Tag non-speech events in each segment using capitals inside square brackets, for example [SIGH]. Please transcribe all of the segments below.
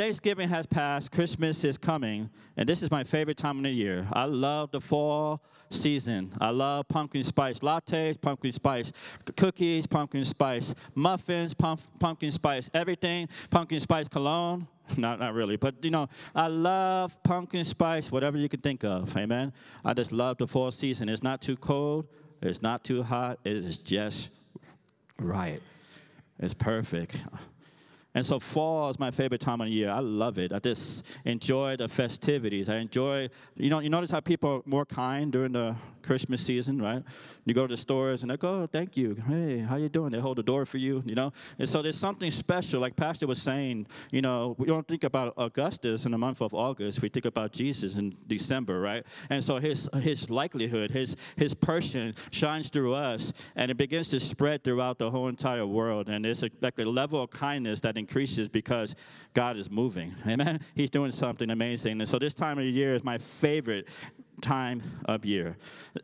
Thanksgiving has passed, Christmas is coming, and this is my favorite time of the year. I love the fall season. I love pumpkin spice lattes, pumpkin spice cookies, pumpkin spice muffins, pump, pumpkin spice everything, pumpkin spice cologne. [LAUGHS] Not, not really, but you know, I love pumpkin spice, whatever you can think of. Amen. I just love the fall season. It's not too cold, it's not too hot, it is just right. It's perfect. And so fall is my favorite time of the year. I love it. I just enjoy the festivities. I enjoy, you know, you notice how people are more kind during the Christmas season, right? You go to the stores and they go, oh, thank you. Hey, how you doing? They hold the door for you, you know? And so there's something special, like Pastor was saying, you know, we don't think about Augustus in the month of August. We think about Jesus in December, right? And so his his likelihood, his his person shines through us and it begins to spread throughout the whole entire world. And it's a, like a level of kindness that increases because God is moving. [LAUGHS] Amen. He's doing something amazing. And so this time of year is my favorite time of year.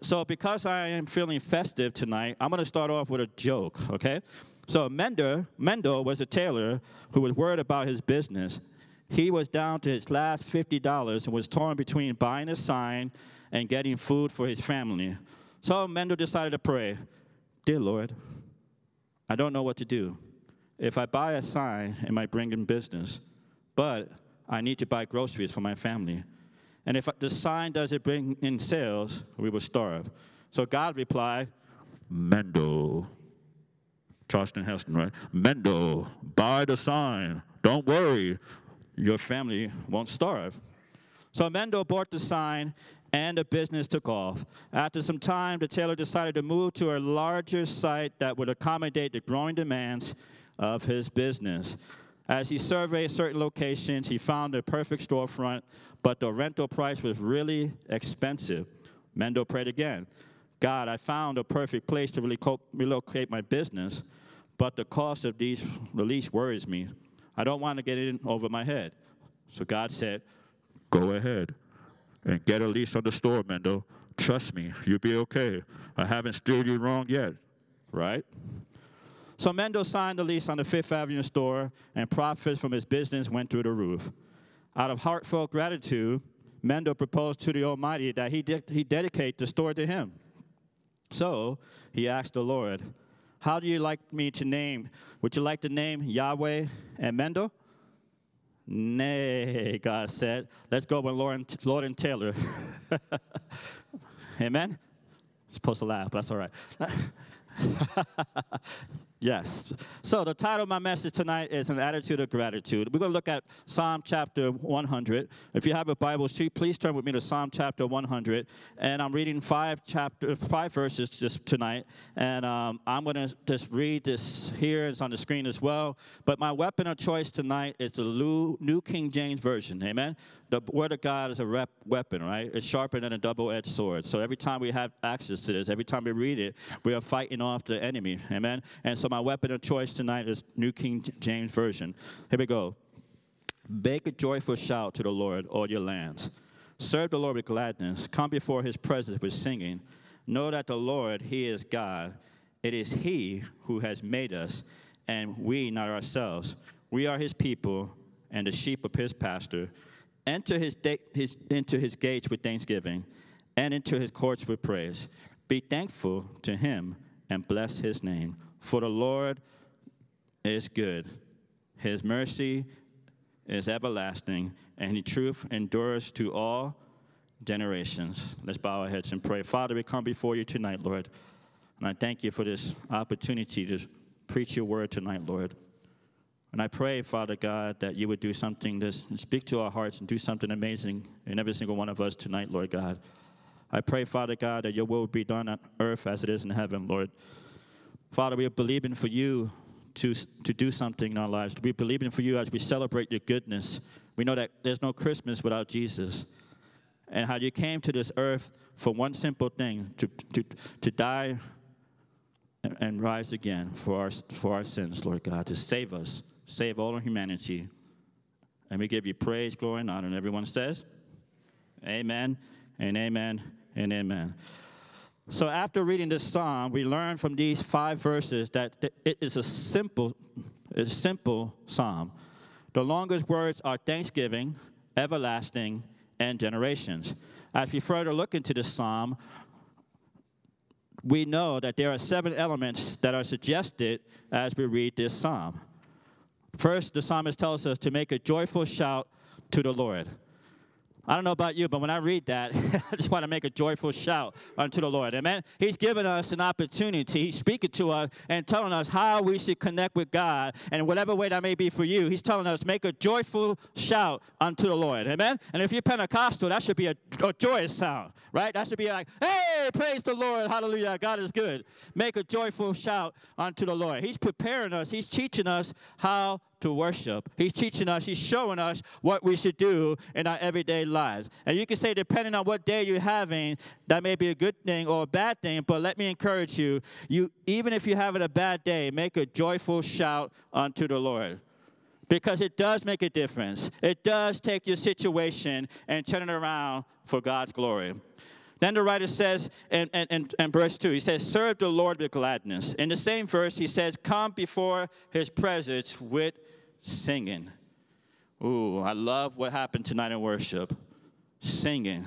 So because I am feeling festive tonight, I'm going to start off with a joke, okay? So Mendel, Mendel was a tailor who was worried about his business. He was down to his last $50 and was torn between buying a sign and getting food for his family. So Mendel decided to pray, Dear Lord, I don't know what to do. If I buy a sign, it might bring in business, but I need to buy groceries for my family. And if the sign doesn't bring in sales, we will starve. So God replied, Mendel. Charleston Heston, right? Mendel, buy the sign. Don't worry, your family won't starve. So Mendel bought the sign and the business took off. After some time, the tailor decided to move to a larger site that would accommodate the growing demands of his business. As he surveyed certain locations, he found the perfect storefront, but the rental price was really expensive. Mendel prayed again God, I found a perfect place to really relocate my business, but the cost of these release worries me. I don't want to get in over my head. So God said, Go ahead and get a lease on the store, Mendel. Trust me, you'll be okay. I haven't steered you wrong yet, right? So Mendel signed the lease on the Fifth Avenue store, and profits from his business went through the roof. Out of heartfelt gratitude, Mendel proposed to the Almighty that he, de- he dedicate the store to him. So he asked the Lord, How do you like me to name? Would you like to name Yahweh and Mendel? Nay, God said. Let's go with Lord and Taylor. [LAUGHS] Amen? Supposed to laugh, but that's all right. [LAUGHS] yes. So the title of my message tonight is an attitude of gratitude. We're going to look at Psalm chapter 100. If you have a Bible sheet, please turn with me to Psalm chapter 100. And I'm reading five chapter, five verses just tonight. And um, I'm going to just read this here. It's on the screen as well. But my weapon of choice tonight is the New King James Version. Amen the word of God is a rep weapon, right? It's sharper than a double-edged sword. So every time we have access to this, every time we read it, we are fighting off the enemy. Amen. And so my weapon of choice tonight is New King James Version. Here we go. Make a joyful shout to the Lord, all your lands. Serve the Lord with gladness. Come before his presence with singing. Know that the Lord, he is God. It is he who has made us, and we not ourselves. We are his people and the sheep of his pasture. Enter his, da- his, into his gates with thanksgiving and into his courts with praise. Be thankful to him and bless his name. For the Lord is good, his mercy is everlasting, and his truth endures to all generations. Let's bow our heads and pray. Father, we come before you tonight, Lord. And I thank you for this opportunity to preach your word tonight, Lord. And I pray, Father God, that you would do something to speak to our hearts and do something amazing in every single one of us tonight, Lord God. I pray, Father God, that your will be done on earth as it is in heaven, Lord. Father, we are believing for you to, to do something in our lives. We are believing for you as we celebrate your goodness. We know that there's no Christmas without Jesus. And how you came to this earth for one simple thing to, to, to die and, and rise again for our, for our sins, Lord God, to save us save all of humanity. And we give you praise, glory, and honor. And everyone says, Amen, and amen, and amen. So after reading this psalm, we learn from these five verses that it is a simple, a simple psalm. The longest words are thanksgiving, everlasting, and generations. As we further look into this psalm, we know that there are seven elements that are suggested as we read this psalm. First, the psalmist tells us to make a joyful shout to the Lord. I don't know about you, but when I read that, [LAUGHS] I just want to make a joyful shout unto the Lord. Amen. He's given us an opportunity. He's speaking to us and telling us how we should connect with God. And whatever way that may be for you, He's telling us make a joyful shout unto the Lord. Amen. And if you're Pentecostal, that should be a, a joyous sound, right? That should be like, hey, praise the Lord. Hallelujah. God is good. Make a joyful shout unto the Lord. He's preparing us, He's teaching us how to worship. He's teaching us, He's showing us what we should do in our everyday lives. And you can say, depending on what day you're having, that may be a good thing or a bad thing, but let me encourage you, you even if you're having a bad day, make a joyful shout unto the Lord. Because it does make a difference. It does take your situation and turn it around for God's glory. Then the writer says in, in, in, verse 2, he says, Serve the Lord with gladness. In the same verse, he says, Come before his presence with singing. Ooh, I love what happened tonight in worship. Singing.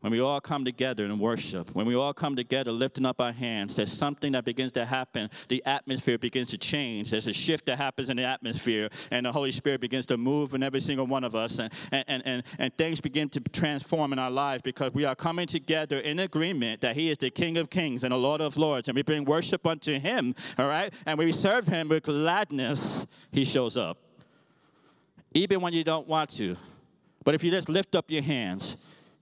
When we all come together in worship, when we all come together lifting up our hands, there's something that begins to happen. The atmosphere begins to change. There's a shift that happens in the atmosphere, and the Holy Spirit begins to move in every single one of us, and, and, and, and things begin to transform in our lives because we are coming together in agreement that He is the King of Kings and the Lord of Lords, and we bring worship unto Him, all right? And we serve Him with gladness, He shows up. Even when you don't want to. But if you just lift up your hands,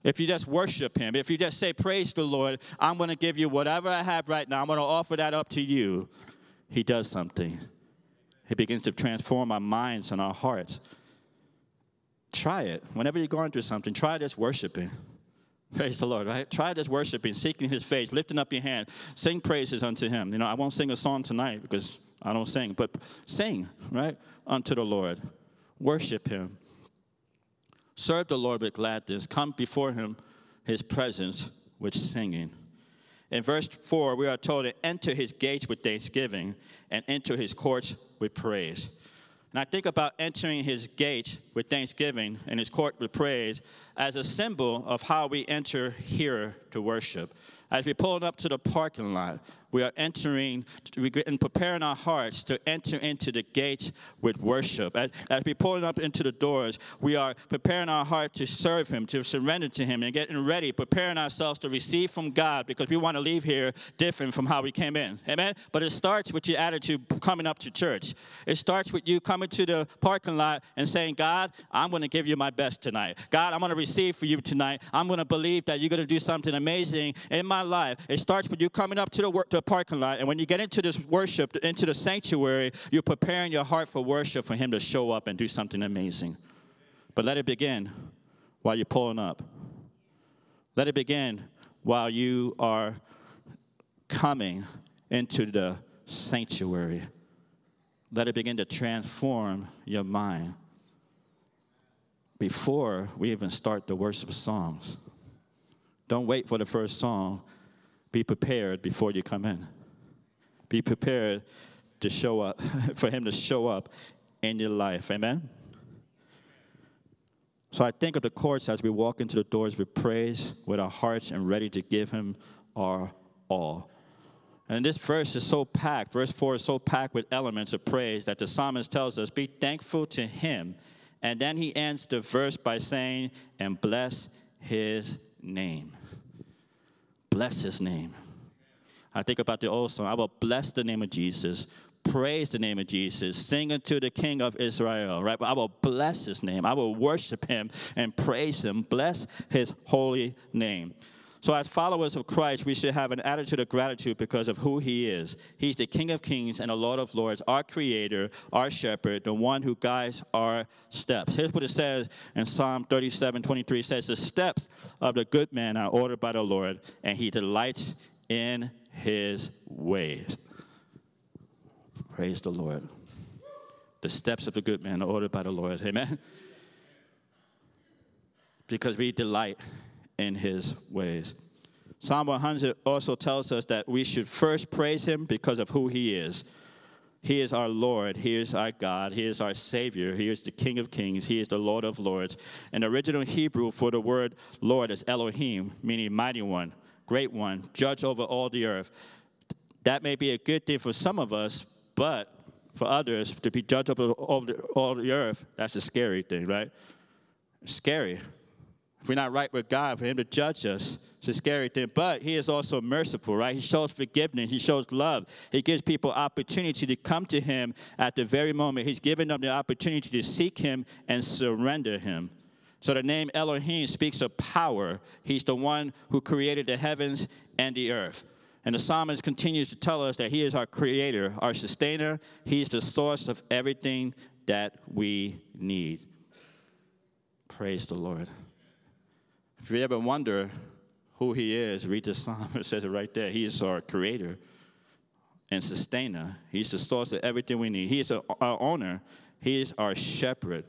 if you just worship Him, if you just say, Praise the Lord, I'm going to give you whatever I have right now, I'm going to offer that up to you, He does something. He begins to transform our minds and our hearts. Try it. Whenever you're going through something, try just worshiping. Praise the Lord, right? Try just worshiping, seeking His face, lifting up your hand, sing praises unto Him. You know, I won't sing a song tonight because I don't sing, but sing, right, unto the Lord. Worship Him. Serve the Lord with gladness. Come before him, his presence, with singing. In verse 4, we are told to enter his gates with thanksgiving and enter his courts with praise. And I think about entering his gates with thanksgiving and his court with praise as a symbol of how we enter here to worship. As we pull up to the parking lot, we are entering and preparing our hearts to enter into the gates with worship. As, as we pulling up into the doors, we are preparing our heart to serve Him, to surrender to Him, and getting ready, preparing ourselves to receive from God because we want to leave here different from how we came in. Amen? But it starts with your attitude coming up to church. It starts with you coming to the parking lot and saying, God, I'm going to give you my best tonight. God, I'm going to receive for you tonight. I'm going to believe that you're going to do something amazing in my life. It starts with you coming up to the, work, to parking lot, and when you get into this worship, into the sanctuary, you're preparing your heart for worship for Him to show up and do something amazing. But let it begin while you're pulling up. Let it begin while you are coming into the sanctuary. Let it begin to transform your mind before we even start the worship songs. Don't wait for the first song. Be prepared before you come in. Be prepared to show up, [LAUGHS] for Him to show up in your life. Amen? So I think of the courts as we walk into the doors with praise, with our hearts, and ready to give Him our all. And this verse is so packed, verse 4 is so packed with elements of praise that the psalmist tells us, Be thankful to Him. And then he ends the verse by saying, And bless His name. Bless his name. I think about the old song. I will bless the name of Jesus, praise the name of Jesus, sing unto the King of Israel, right? I will bless his name. I will worship him and praise him, bless his holy name. So, as followers of Christ, we should have an attitude of gratitude because of who He is. He's the King of Kings and the Lord of Lords, our Creator, our Shepherd, the one who guides our steps. Here's what it says in Psalm 37 23 it says, The steps of the good man are ordered by the Lord, and He delights in His ways. Praise the Lord. The steps of the good man are ordered by the Lord. Amen. Because we delight in his ways. Psalm 100 also tells us that we should first praise him because of who he is. He is our Lord. He is our God. He is our Savior. He is the King of Kings. He is the Lord of Lords. And the original Hebrew for the word Lord is Elohim, meaning mighty one, great one, judge over all the earth. That may be a good thing for some of us, but for others, to be judge over all the, all the earth, that's a scary thing, right? scary. If we're not right with God, for Him to judge us, it's a scary thing. But He is also merciful, right? He shows forgiveness, He shows love. He gives people opportunity to come to Him at the very moment. He's given them the opportunity to seek Him and surrender Him. So the name Elohim speaks of power. He's the one who created the heavens and the earth. And the psalmist continues to tell us that He is our creator, our sustainer. He's the source of everything that we need. Praise the Lord. If you ever wonder who He is, read the psalm. [LAUGHS] It says it right there. He is our creator and sustainer. He's the source of everything we need. He is our owner. He is our shepherd.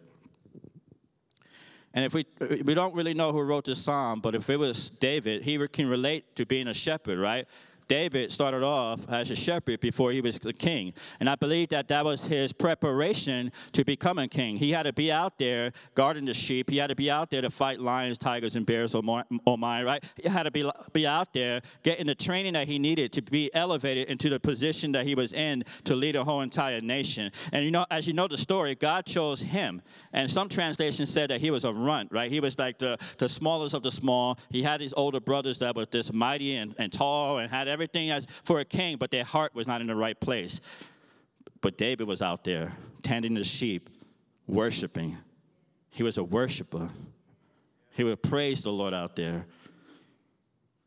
And if we we don't really know who wrote this psalm, but if it was David, he can relate to being a shepherd, right? David started off as a shepherd before he was a king. And I believe that that was his preparation to become a king. He had to be out there guarding the sheep. He had to be out there to fight lions, tigers, and bears, oh my, right? He had to be, be out there getting the training that he needed to be elevated into the position that he was in to lead a whole entire nation. And you know, as you know the story, God chose him. And some translations said that he was a runt, right? He was like the, the smallest of the small. He had his older brothers that were this mighty and, and tall and had everything as for a king, but their heart was not in the right place. But David was out there tending the sheep, worshiping. He was a worshiper. He would praise the Lord out there.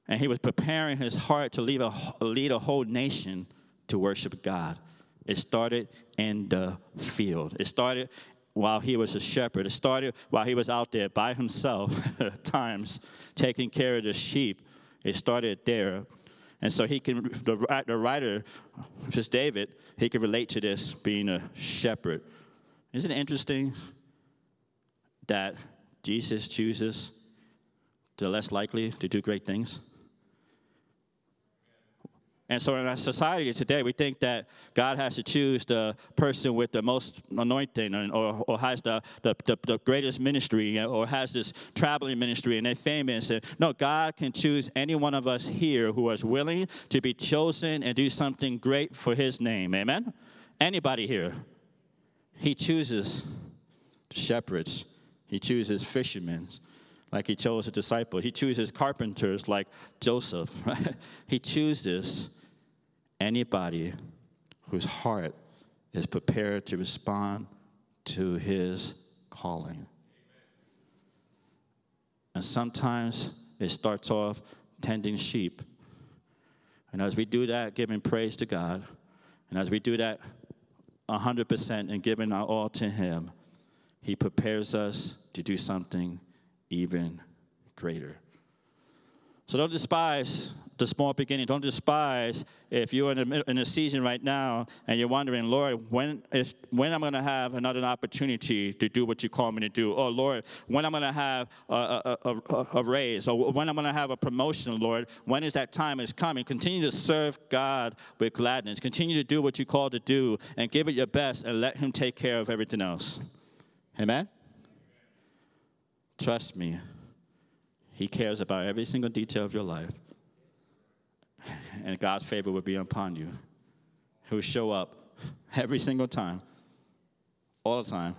And he was preparing his heart to lead a, lead a whole nation to worship God. It started in the field. It started while he was a shepherd. It started while he was out there by himself [LAUGHS] times taking care of the sheep. It started there. And so he can, the, the writer, just David, he can relate to this being a shepherd. Isn't it interesting that Jesus chooses the less likely to do great things? And so in our society today, we think that God has to choose the person with the most anointing or, or has the, the, the, the greatest ministry or has this traveling ministry and they're famous. And no, God can choose any one of us here who is willing to be chosen and do something great for his name. Amen? Anybody here. He chooses shepherds. He chooses fishermen like he chose a disciple. He chooses carpenters like Joseph. [LAUGHS] Right? He chooses anybody whose heart is prepared to respond to his calling. And sometimes it starts off tending sheep. And as we do that, giving praise to God, and as we do that 100% and giving our all to Him, He prepares us to do something even greater. So don't despise the small beginning. Don't despise if you're in a, in a season right now and you're wondering, Lord, when is when I'm going to have another opportunity to do what you call me to do? Oh, Lord, when I'm going to have a, a, a, a raise or when I'm going to have a promotion, Lord, when is that time is coming? Continue to serve God with gladness. Continue to do what you called to do and give it your best and let Him take care of everything else. Amen? Trust me. He cares about every single detail of your life and God's favor will be upon you. He show up every single time, all the time.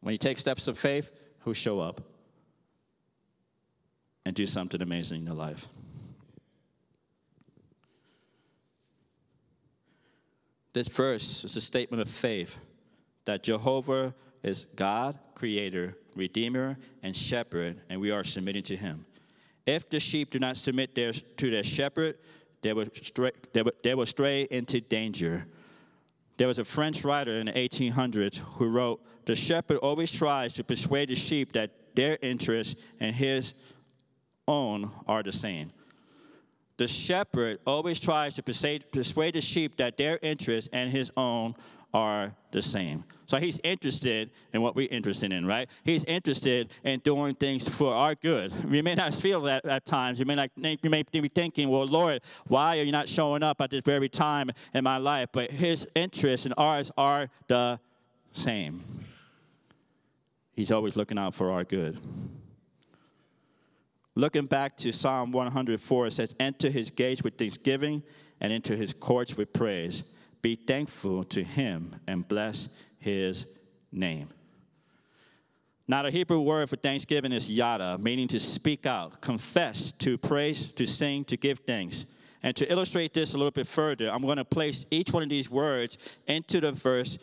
When you take steps of faith, he'll show up and do something amazing in your life. This verse is a statement of faith that Jehovah is God, creator, redeemer, and shepherd, and we are submitting to him. If the sheep do not submit their, to their shepherd, they will, stray, they, will, they will stray into danger. There was a French writer in the 1800s who wrote, The shepherd always tries to persuade the sheep that their interests and his own are the same. The shepherd always tries to persuade, persuade the sheep that their interests and his own are the same. So he's interested in what we're interested in, right? He's interested in doing things for our good. [LAUGHS] We may not feel that at times. You may not you may be thinking, well, Lord, why are you not showing up at this very time in my life? But his interests and ours are the same. He's always looking out for our good. Looking back to Psalm 104, it says, Enter his gates with thanksgiving and into his courts with praise. Be thankful to him and bless his name. Now, the Hebrew word for thanksgiving is yada, meaning to speak out, confess, to praise, to sing, to give thanks. And to illustrate this a little bit further, I'm going to place each one of these words into the verse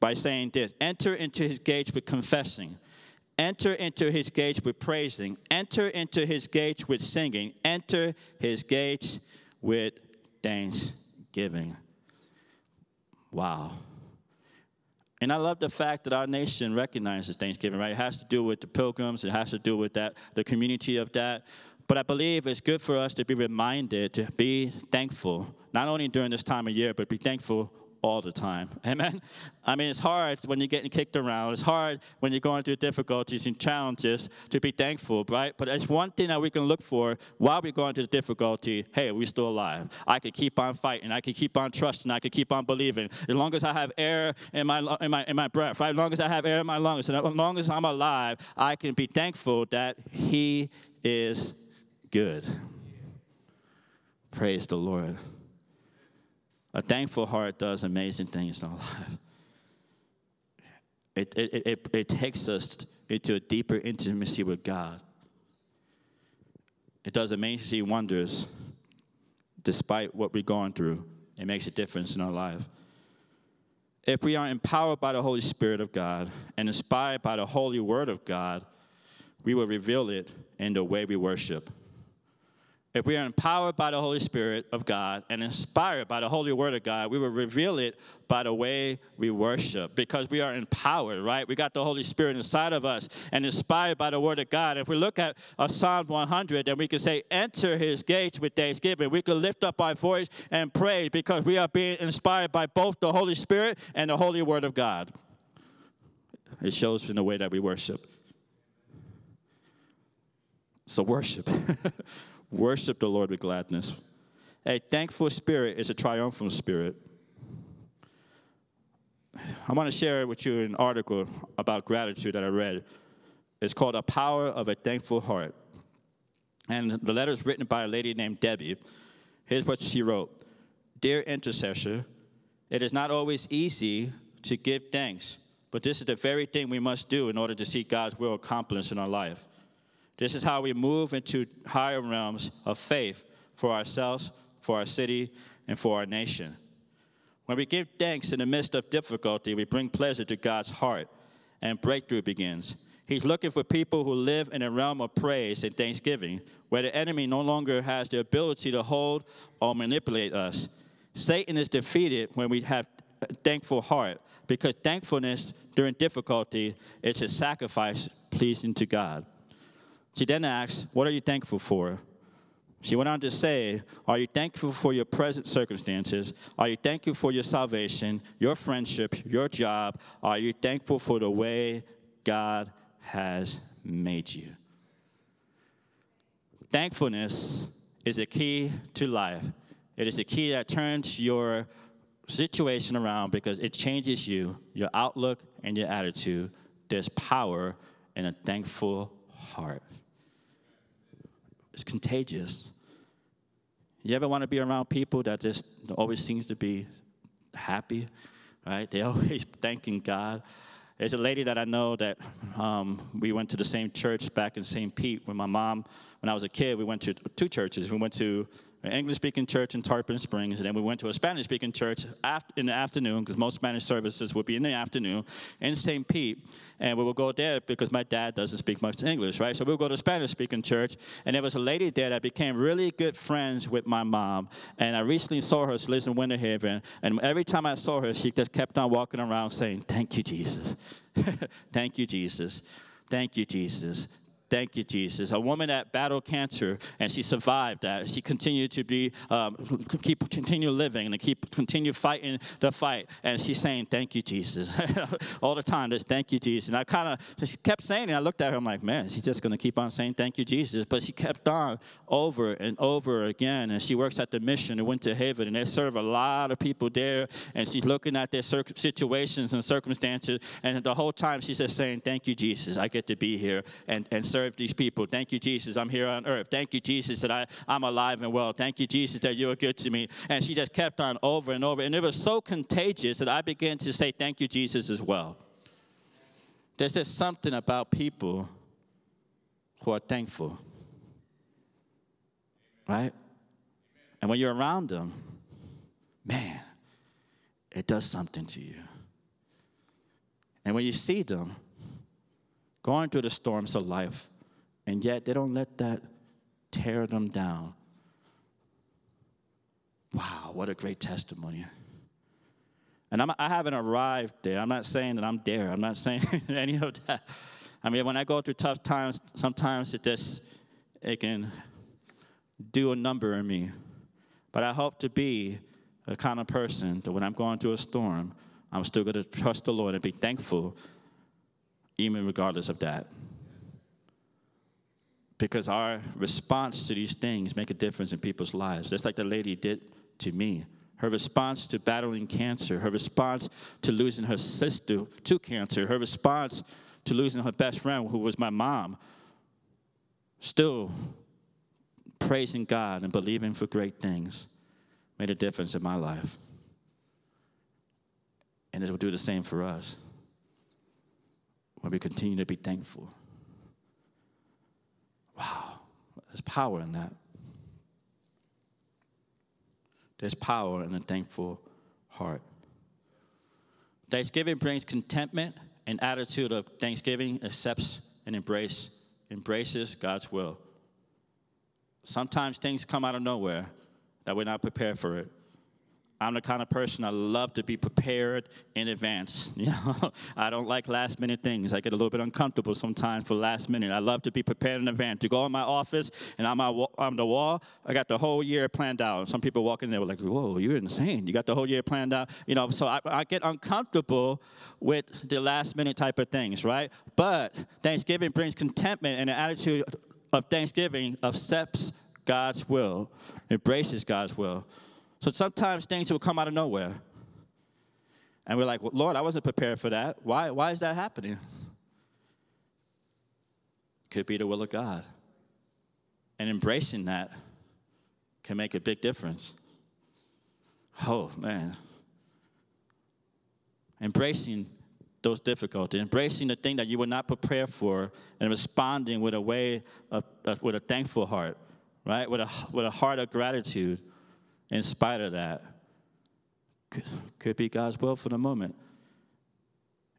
by saying this Enter into his gates with confessing. Enter into his gates with praising. Enter into his gates with singing. Enter his gates with thanksgiving. Wow. And I love the fact that our nation recognizes Thanksgiving, right? It has to do with the pilgrims, it has to do with that, the community of that. But I believe it's good for us to be reminded to be thankful, not only during this time of year, but be thankful all the time. [LAUGHS] Amen? I mean, it's hard when you're getting kicked around. It's hard when you're going through difficulties and challenges to be thankful, right? But it's one thing that we can look for while we're going through the difficulty. Hey, we're still alive. I can keep on fighting. I can keep on trusting. I can keep on believing. As long as I have air in my, in my, in my breath, right? As long as I have air in my lungs, and as long as I'm alive, I can be thankful that He is good. Praise the Lord. A thankful heart does amazing things in our [LAUGHS] life. It, it, it, it takes us into a deeper intimacy with God. It does amazing wonders despite what we're going through. It makes a difference in our life. If we are empowered by the Holy Spirit of God and inspired by the Holy Word of God, we will reveal it in the way we worship if we are empowered by the Holy Spirit of God and inspired by the Holy Word of God, we will reveal it by the way we worship because we are empowered, right? We got the Holy Spirit inside of us and inspired by the Word of God. If we look at uh, Psalm 100, then we can say, Enter his gates with thanksgiving. We can lift up our voice and pray because we are being inspired by both the Holy Spirit and the Holy Word of God. It shows in the way that we worship. So, worship. [LAUGHS] Worship the Lord with gladness. A thankful spirit is a triumphant spirit. I want to share with you an article about gratitude that I read. It's called A Power of a Thankful Heart. And the letter is written by a lady named Debbie. Here's what she wrote Dear intercessor, it is not always easy to give thanks, but this is the very thing we must do in order to see God's will accomplished in our life. This is how we move into higher realms of faith for ourselves, for our city, and for our nation. When we give thanks in the midst of difficulty, we bring pleasure to God's heart, and breakthrough begins. He's looking for people who live in a realm of praise and thanksgiving, where the enemy no longer has the ability to hold or manipulate us. Satan is defeated when we have a thankful heart, because thankfulness during difficulty is a sacrifice pleasing to God. She then asks, What are you thankful for? She went on to say, Are you thankful for your present circumstances? Are you thankful for your salvation, your friendship, your job? Are you thankful for the way God has made you? Thankfulness is a key to life. It is a key that turns your situation around because it changes you, your outlook, and your attitude. There's power in a thankful heart. It's contagious. You ever want to be around people that just always seems to be happy, right? They [LAUGHS] always thanking God. There's a lady that I know that um, we went to the same church back in St. Pete. When my mom, when I was a kid, we went to two churches. We went to an English speaking church in Tarpon Springs, and then we went to a Spanish speaking church in the afternoon, because most Spanish services would be in the afternoon in St. Pete. And we would go there because my dad doesn't speak much English, right? So we would go to Spanish speaking church, and there was a lady there that became really good friends with my mom. And I recently saw her, she lives in Winter Haven, and every time I saw her, she just kept on walking around saying, Thank you, Jesus. [LAUGHS] Thank you, Jesus. Thank you, Jesus. Thank you, Jesus. A woman that battled cancer and she survived that. She continued to be, um, [LAUGHS] keep continue living and keep continue fighting the fight. And she's saying, "Thank you, Jesus," [LAUGHS] all the time. Just thank you, Jesus. And I kind of just kept saying it. I looked at her. I'm like, man, she's just gonna keep on saying, "Thank you, Jesus." But she kept on over and over again. And she works at the mission in Winter Haven, and they serve a lot of people there. And she's looking at their situations and circumstances. And the whole time she's just saying, "Thank you, Jesus. I get to be here and and serve." Serve these people. Thank you, Jesus, I'm here on earth. Thank you, Jesus, that I, I'm alive and well. Thank you, Jesus, that you're good to me. And she just kept on over and over. And it was so contagious that I began to say, Thank you, Jesus, as well. There's just something about people who are thankful. Right? And when you're around them, man, it does something to you. And when you see them, going through the storms of life, and yet they don't let that tear them down. Wow, what a great testimony. And I'm, I have not arrived there. I'm not saying that I'm there. I'm not saying [LAUGHS] any of that. I mean, when I go through tough times, sometimes it just it can do a number on me. But I hope to be a kind of person that when I'm going through a storm, I'm still going to trust the Lord and be thankful even regardless of that. Because our response to these things make a difference in people's lives, just like the lady did to me. Her response to battling cancer, her response to losing her sister to cancer, her response to losing her best friend, who was my mom, still praising God and believing for great things made a difference in my life. And it will do the same for us when we continue to be thankful. Wow, there's power in that. There's power in a thankful heart. Thanksgiving brings contentment, an attitude of thanksgiving accepts and embrace, embraces God's will. Sometimes things come out of nowhere that we're not prepared for it. I'm the kind of person I love to be prepared in advance. [LAUGHS] You know, I don't like last minute things. I get a little bit uncomfortable sometimes for last minute. I love to be prepared in advance. To go in my office and I'm on the wall, I got the whole year planned out. Some people walk in there like, "Whoa, you're insane! You got the whole year planned out." You know, so I, I get uncomfortable with the last minute type of things, right? But Thanksgiving brings contentment and an attitude of Thanksgiving accepts God's will, embraces God's will. So sometimes things will come out of nowhere. And we're like, Lord, I wasn't prepared for that. Why, why is that happening? Could be the will of God. And embracing that can make a big difference. Oh, man. Embracing those difficulties, embracing the thing that you were not prepared for, and responding with a way of, with a thankful heart, right? With a, with a heart of gratitude in spite of that, could, could be God's will for the moment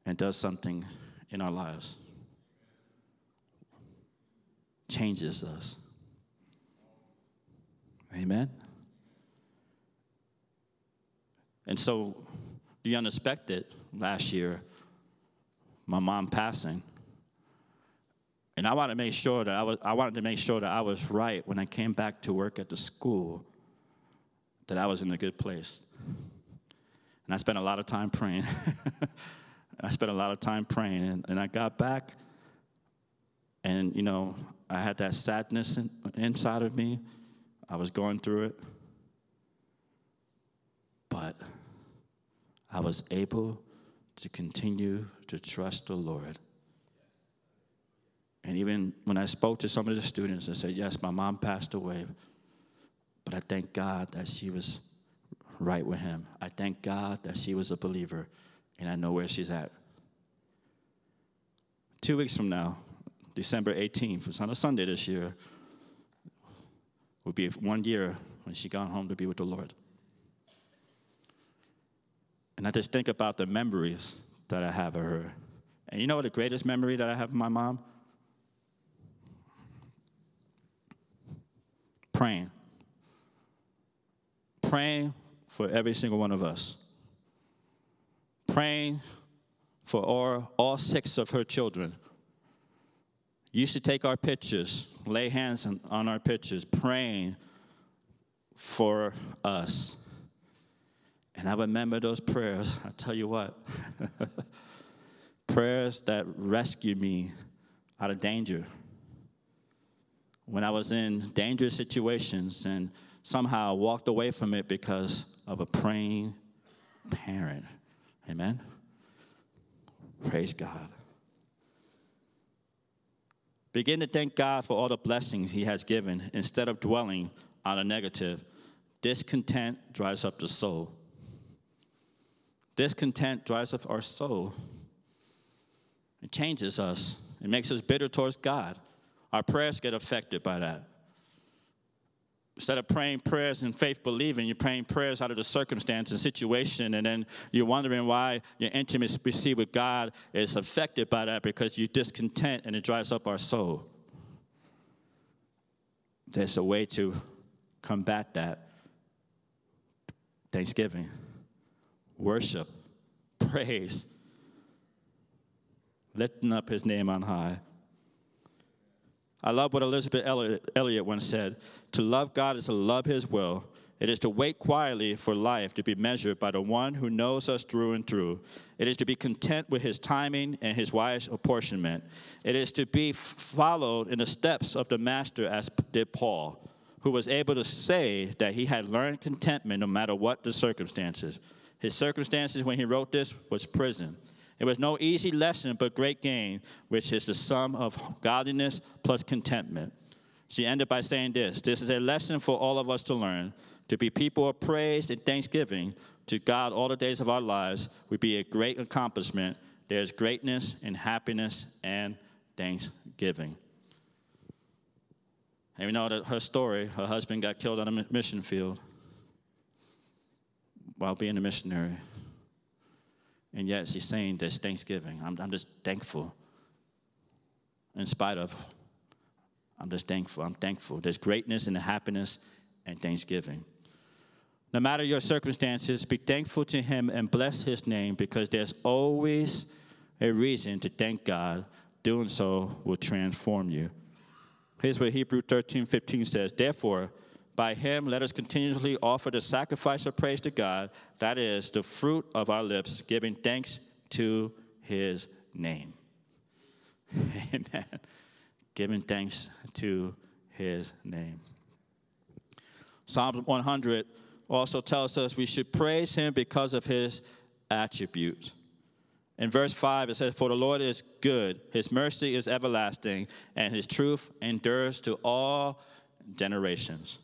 and does something in our lives. Changes us. Amen? And so, the unexpected last year, my mom passing. And I wanted to make sure that I was I wanted to make sure that I was right when I came back to work at the school that I was in a good place. And I spent a lot of time praying. [LAUGHS] I spent a lot of time praying. And, and, I got back, and, you know, I had that sadness in, inside of me. I was going through it. But I was able to continue to trust the Lord. And even when I spoke to some of the students, I said, Yes, my mom passed away, but I thank God that she was right with Him. I thank God that she was a believer, and I know where she's at. Two weeks from now, December 18th, it's on a Sunday this year, will be one year when she got home to be with the Lord. And I just think about the memories that I have of her. And you know what the greatest memory that I have of my mom? Praying praying for every single one of us, praying for all, all six of her children. used to take our pictures, lay hands on, on our pictures, praying for us. And I remember those prayers. I tell you what, [LAUGHS] prayers that rescued me out of danger. When I was in dangerous situations and somehow walked away from it because of a praying parent. Amen? Praise God. Begin to thank God for all the blessings He has given instead of dwelling on the negative. Discontent drives up the soul. Discontent drives up our soul. It changes us, it makes us bitter towards God. Our prayers get affected by that. Instead of praying prayers in faith believing, you're praying prayers out of the circumstance and situation, and then you're wondering why your intimacy with God is affected by that because you're discontent and it drives up our soul. There's a way to combat that thanksgiving, worship, praise, lifting up his name on high. I love what Elisabeth Elliot once said To love God is to love His will. It is to wait quietly for life to be measured by the one who knows us through and through. It is to be content with his timing and his wise apportionment. It is to be followed in the steps of the Master, as did Paul, who was able to say that he had learned contentment no matter what the circumstances. His circumstances when he wrote this was prison. It was no easy lesson, but great gain, which is the sum of godliness plus contentment. She ended by saying this This is a lesson for all of us to learn. To be people of praise and thanksgiving to God all the days of our lives would be a great accomplishment. There's greatness in happiness and thanksgiving. And we know that her story her husband got killed on a mission field while being a missionary. And yet she's saying this Thanksgiving. I'm, I'm just thankful. In spite of, I'm just thankful. I'm thankful. There's greatness and happiness and thanksgiving. No matter your circumstances, be thankful to Him and bless His name because there's always a reason to thank God. Doing so will transform you. Here's what Hebrew 13 15 says Therefore, by him, let us continually offer the sacrifice of praise to God, that is, the fruit of our lips, giving thanks to his name. [LAUGHS] Amen. Giving thanks to his name. Psalm 100 also tells us we should praise him because of his attributes. In verse 5, it says, For the Lord is good, his mercy is everlasting, and his truth endures to all generations.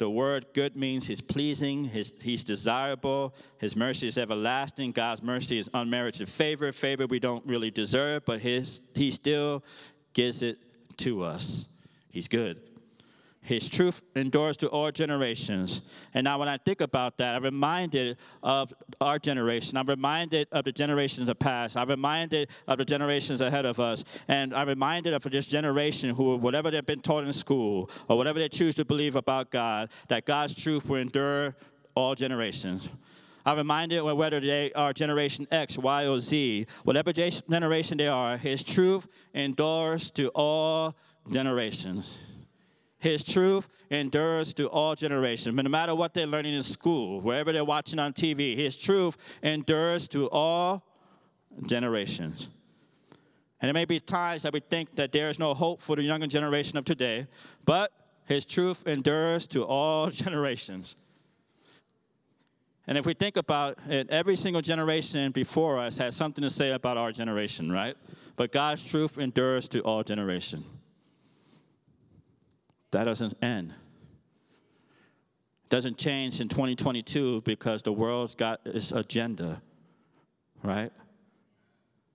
The word good means he's pleasing, his, he's desirable, his mercy is everlasting, God's mercy is unmerited favor, favor we don't really deserve, but his, he still gives it to us. He's good. His truth endures to all generations. And now, when I think about that, I'm reminded of our generation. I'm reminded of the generations of past. I'm reminded of the generations ahead of us. And I'm reminded of this generation who, whatever they've been taught in school or whatever they choose to believe about God, that God's truth will endure all generations. I'm reminded whether they are Generation X, Y, or Z, whatever generation they are, His truth endures to all generations. His truth endures to all generations. No matter what they're learning in school, wherever they're watching on TV, His truth endures to all generations. And there may be times that we think that there is no hope for the younger generation of today, but His truth endures to all [LAUGHS] generations. And if we think about it, every single generation before us has something to say about our generation, right? But God's truth endures to all generations. That doesn't end. It doesn't change in 2022 because the world's got its agenda, right?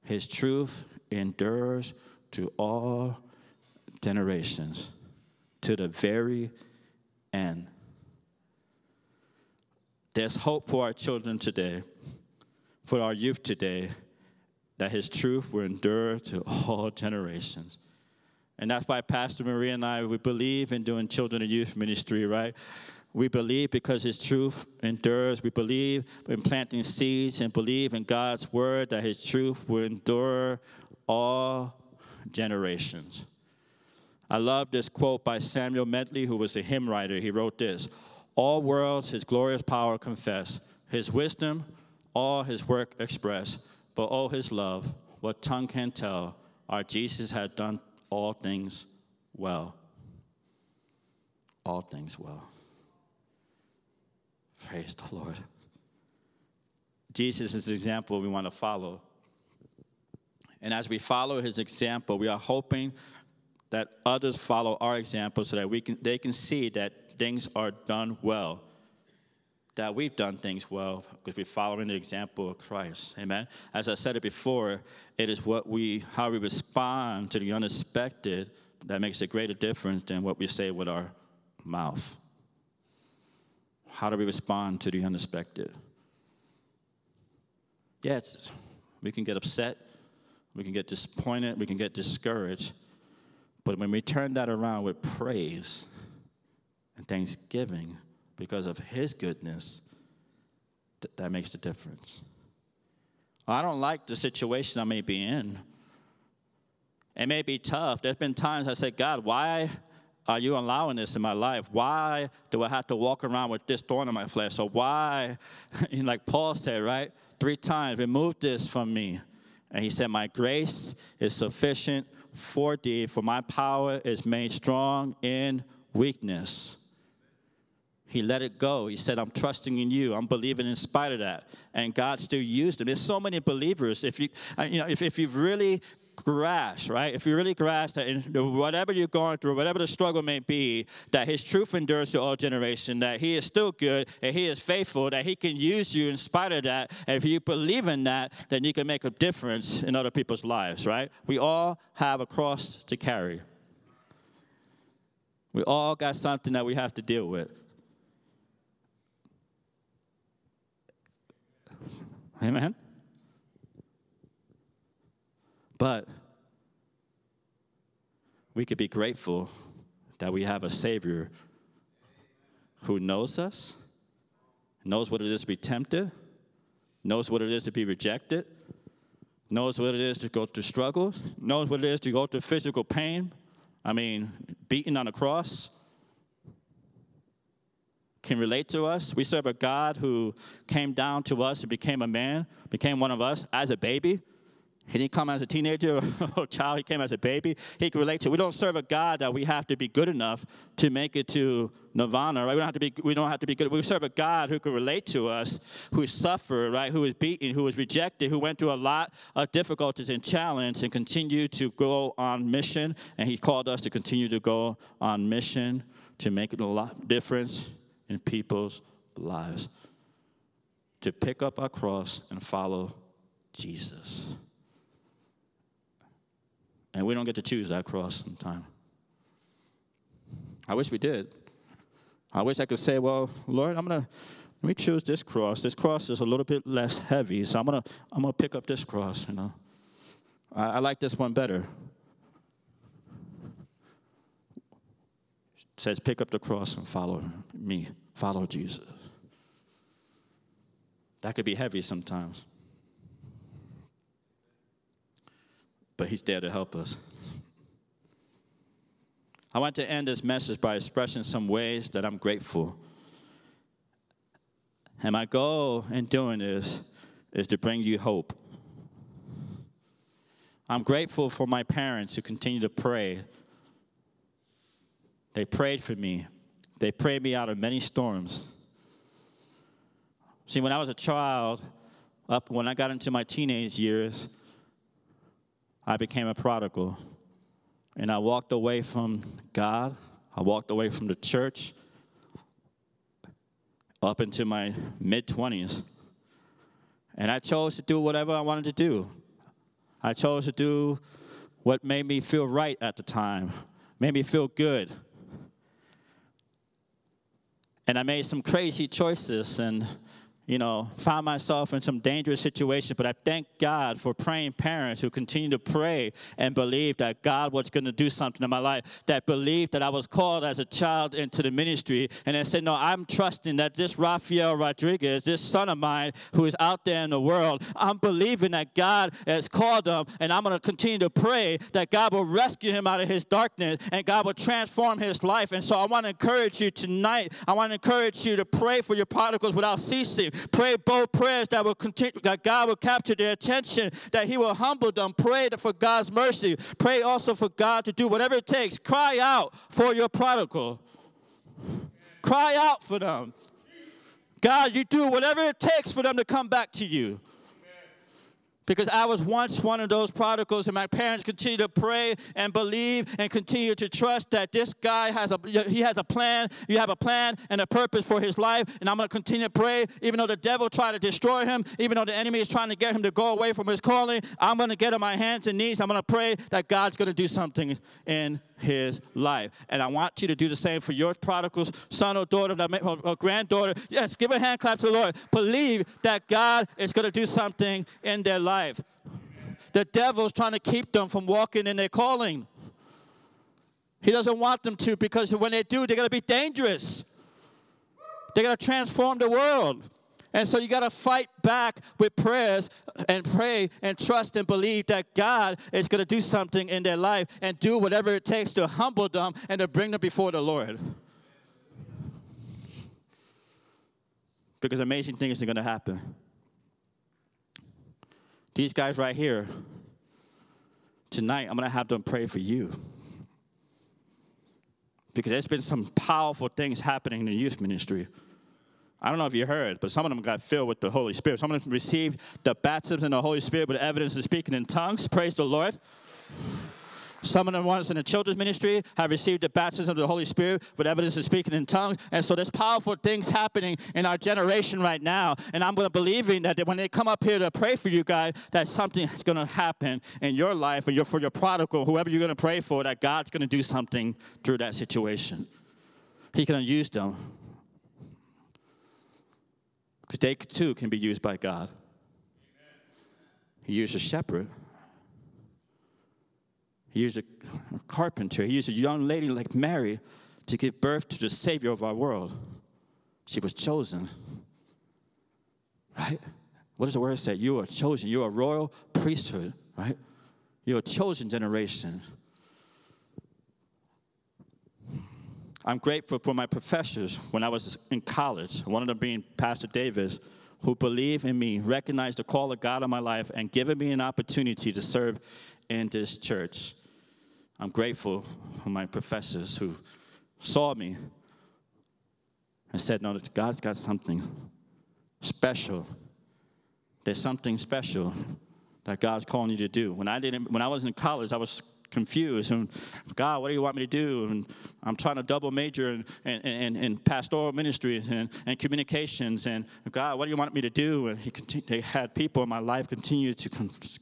His truth endures to all generations, to the very end. There's hope for our children today, for our youth today, that His truth will endure to all [LAUGHS] generations. And that's why Pastor Maria and I, we believe in doing children and youth ministry, right? We believe because His truth endures. We believe in planting seeds and believe in God's word that His truth will endure all generations. I love this quote by Samuel Medley, who was the hymn writer. He wrote this All worlds his glorious power confess, his wisdom, all his work express, but oh, his love, what tongue can tell, our Jesus had done all things well. All things well. Praise the Lord. Jesus is the example we want to follow. And as we follow his example, we are hoping that others follow our example so that we can, they can see that things are done well, that we've done things well because we're following the example of Christ. Amen. As I said it before, it is what we how we respond to the unexpected that makes a greater difference than what we say with our mouth. How do we respond to the unexpected? Yes, we can get upset, we can get disappointed, we can get discouraged. But when we turn that around with praise and thanksgiving because of His goodness, th- that makes the difference. I don't like the situation I may be in. It may be tough. There's been times I said, God, why are you allowing this in my life? Why do I have to walk around with this thorn in my flesh? Or why, [LAUGHS] like Paul said, right? Three times, remove this from me. And he said, My grace is sufficient for thee, for my power is made strong in weakness. He let it go. He said, I'm trusting in you. I'm believing in spite of that. And God still used him. There's so many believers. If you, uh, you know, if, if you've really grasp, right? If you really grasp that whatever you're going through, whatever the struggle may be, that His truth endures to all generation, that He is still good and He is faithful, that He can use you in spite of that. And if you believe in that, then you can make a difference in other people's lives, right? We all have a cross to carry. We all got something that we have to deal with. Amen. But we could be grateful that we have a Savior who knows us, knows what it is to be tempted, knows what it is to be rejected, knows what it is to go through struggles, knows what it is to go through physical pain. I mean, beaten on a cross. Can relate to us. We serve a God who came down to us and became a man, became one of us as a baby, he didn't come as a teenager [LAUGHS] or child, he came as a baby. He can relate to. We don't serve a God that we have to be good enough to make it to nirvana, right? We don't have to be, we don't have to be good. We serve a God who can relate to us, who suffered, right? Who was beaten, who was rejected, who went through a lot of difficulties and challenge and continued to go on mission. And he called us to continue to go on mission to make a lot difference in people's lives. To pick up our cross and follow Jesus. And we don't get to choose that cross sometimes. I wish we did. I wish I could say, well, Lord, I'm going to let me choose this cross. This cross is a little bit less heavy, so I'm gonna I'm gonna pick up this cross. You know, I like this one better. Says, pick up the cross and follow me. Follow Jesus. That could be heavy sometimes. but He's there to help us. I want to end this message by expressing some ways that I'm grateful. And my goal in doing this is to bring you hope. I'm grateful for my parents who continue to pray. They prayed for me, they prayed me out of many storms. See, when I was a child, up when I got into my teenage years, I became a prodigal. And I walked away from God. I walked away from the church up into my mid 20s. And I chose to do whatever I wanted to do. I chose to do what made me feel right at the time, made me feel good. And I made some crazy choices and you know, found myself in some dangerous situations, but I thank God for praying parents who continue to pray and believe that God was going to do something in my life, that believed that I was called as a child into the ministry, and then said, No, I'm trusting that this Rafael Rodriguez, this son of mine who is out there in the world, I'm believing that God has called him, and I'm going to continue to pray that God will rescue him out of his darkness and God will transform his life. And so I want to encourage you tonight, I want to encourage you to pray for your prodigals without ceasing. Pray bold prayers that will continue, that God will capture their attention, that He will humble them. Pray for God's mercy. Pray also for God to do whatever it takes. Cry out for your prodigal. Cry out for them. God, you do whatever it takes for them to come back to you because I was once one of those prodigals, and my parents continue to pray and believe and continue to trust that this guy has a he has a plan. You have a plan and a purpose for his life, and I'm going to continue to pray, even though the devil tried to destroy him, even though the enemy is trying to get him to go away from his calling. I'm going to get on my hands and knees. I'm going to pray that God's going to do something in his life. And I want you to do the same for your prodigals, son or daughter, or granddaughter. Yes, give a hand clap to the Lord. Believe that God is going to do something in their life. The devil's trying to keep them from walking in their calling. He doesn't want them to because when they do, they're going to be dangerous. They're going to transform the world. And so you got to fight back with prayers and pray and trust and believe that God is going to do something in their life and do whatever it takes to humble them and to bring them before the Lord. Because amazing things are going to happen. These guys right here, tonight I'm going to have them pray for you. Because there's been some powerful things happening in the youth ministry. I don't know if you heard, but some of them got filled with the Holy Spirit. Some of them received the baptism in the Holy Spirit with evidence of speaking in tongues. Praise the Lord. Some of the ones in the children's ministry have received the baptism of the Holy Spirit with evidence of speaking in tongues. And so there's powerful things happening in our generation right now. And I'm going to believing that when they come up here to pray for you guys, that something is going to happen in your life or for your prodigal, whoever you're going to pray for, that God's going to do something through that situation. Going to use them because they too can be used by God. He used a shepherd. He used a, carpenter. He used a young lady like Mary to give birth to the Savior of our world. She was chosen. Right? What does the word say? You are chosen. You're a royal priesthood, right? You're a chosen generation. I'm grateful for my professors when I was in college, one of them being Pastor Davis, who believed in me, recognized the call of God on my life, and given me an opportunity to serve in this church. I'm grateful for my professors who saw me and said, No, God's got something special. There's something special that God's calling you to do. When I didn't, when I was in college, I was confused. And God, what do you want me to do? And I'm trying to double major in, in, in, in pastoral ministries and, and communications. And God, what do you want me to do? And he continued, they had people in my life continue to,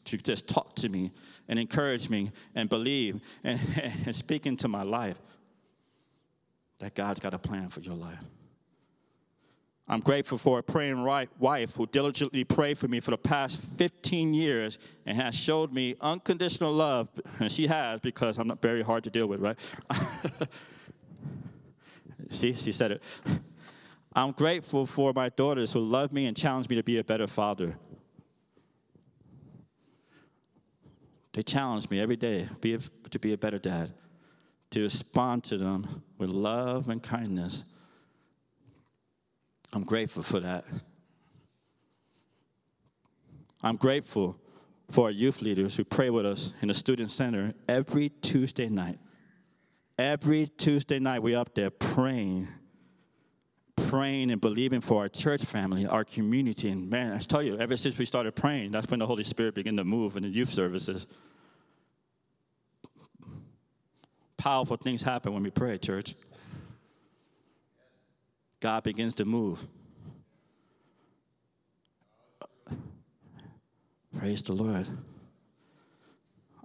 to just talk to me and encourage me and believe and, [LAUGHS] and speak into my life that God's got a plan for your life. I'm grateful for a praying wife who diligently prayed for me for the past 15 years and has showed me unconditional love. And [LAUGHS] she has because I'm not very hard to deal with, right? [LAUGHS] See, she said it. [LAUGHS] I'm grateful for my daughters who love me and challenge me to be a better father. They challenge me every day to be a better dad, to respond to them with love and kindness I'm grateful for that. I'm grateful for our youth leaders who pray with us in the student center every Tuesday night. Every Tuesday night, we're up there praying, praying and believing for our church family, our community. And man, I tell you, ever since we started praying, that's when the Holy Spirit began to move in the youth services. Powerful things happen when we pray, church. God begins to move. Praise the Lord.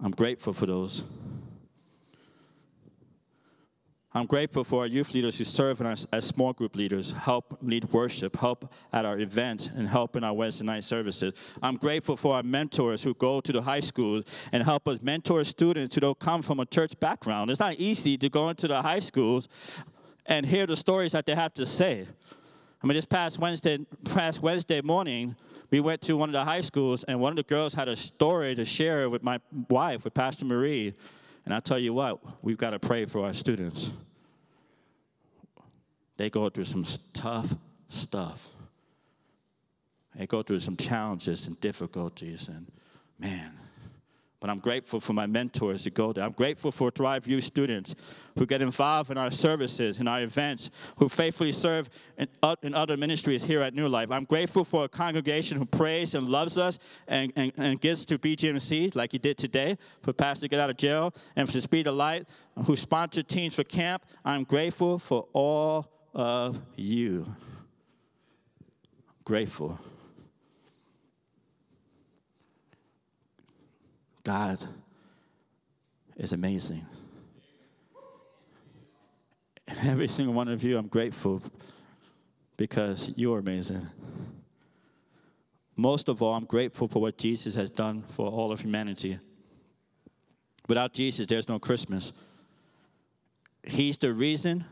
I'm grateful for those. I'm grateful for our youth leaders who serve us as small group leaders, help lead worship, help at our events, and help in our Wednesday night services. I'm grateful for our mentors who go to the high schools and help us mentor students who don't come from a church background. It's not easy to go into the high schools and hear the stories that they have to say. I mean, this past Wednesday, past Wednesday morning, we went to one of the high schools, and one of the girls had a story to share with my wife, with Pastor Marie. And I tell you what, we've got to pray for our students. They go through some tough stuff. They go through some challenges and difficulties, and man, but I'm grateful for my mentors to go there. I'm grateful for Thrive Youth students who get involved in our services, in our events, who faithfully serve in, uh, in other ministries here at New Life. I'm grateful for a congregation who prays and loves us and, and, and gives to BGMC like you did today for Pastor to get out of jail and for the Speed the Light who sponsored Teens for Camp. I'm grateful for all of you. Grateful. God is amazing. Every single one of you, I'm grateful because you're amazing. Most of all, I'm grateful for what Jesus has done for all of humanity. Without Jesus, there's no Christmas. He's the reason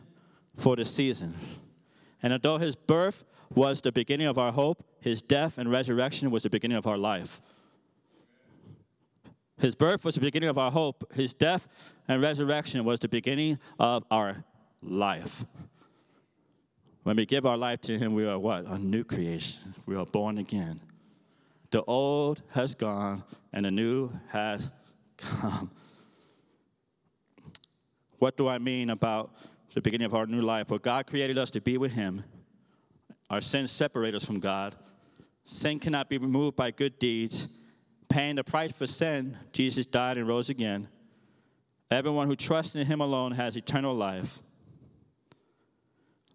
for the season. And although his birth was the beginning of our hope, his death and resurrection was the beginning of our life. His birth was the beginning of our hope. His death and resurrection was the beginning of our life. When we give our life to Him, we are what? A new creation. We are born again. The old has gone and the new has come. What do I mean about the beginning of our new life? Well, God created us to be with Him. Our sins separate us from God. Sin cannot be removed by good deeds Paying the price for sin, Jesus died and rose again. Everyone who trusts in him alone has eternal life.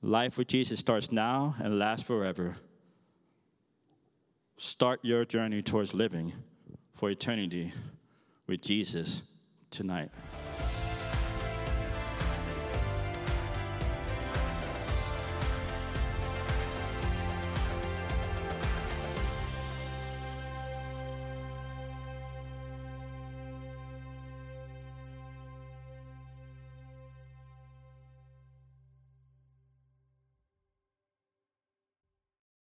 Life with Jesus starts now and lasts forever. Start your journey towards living for eternity with Jesus tonight.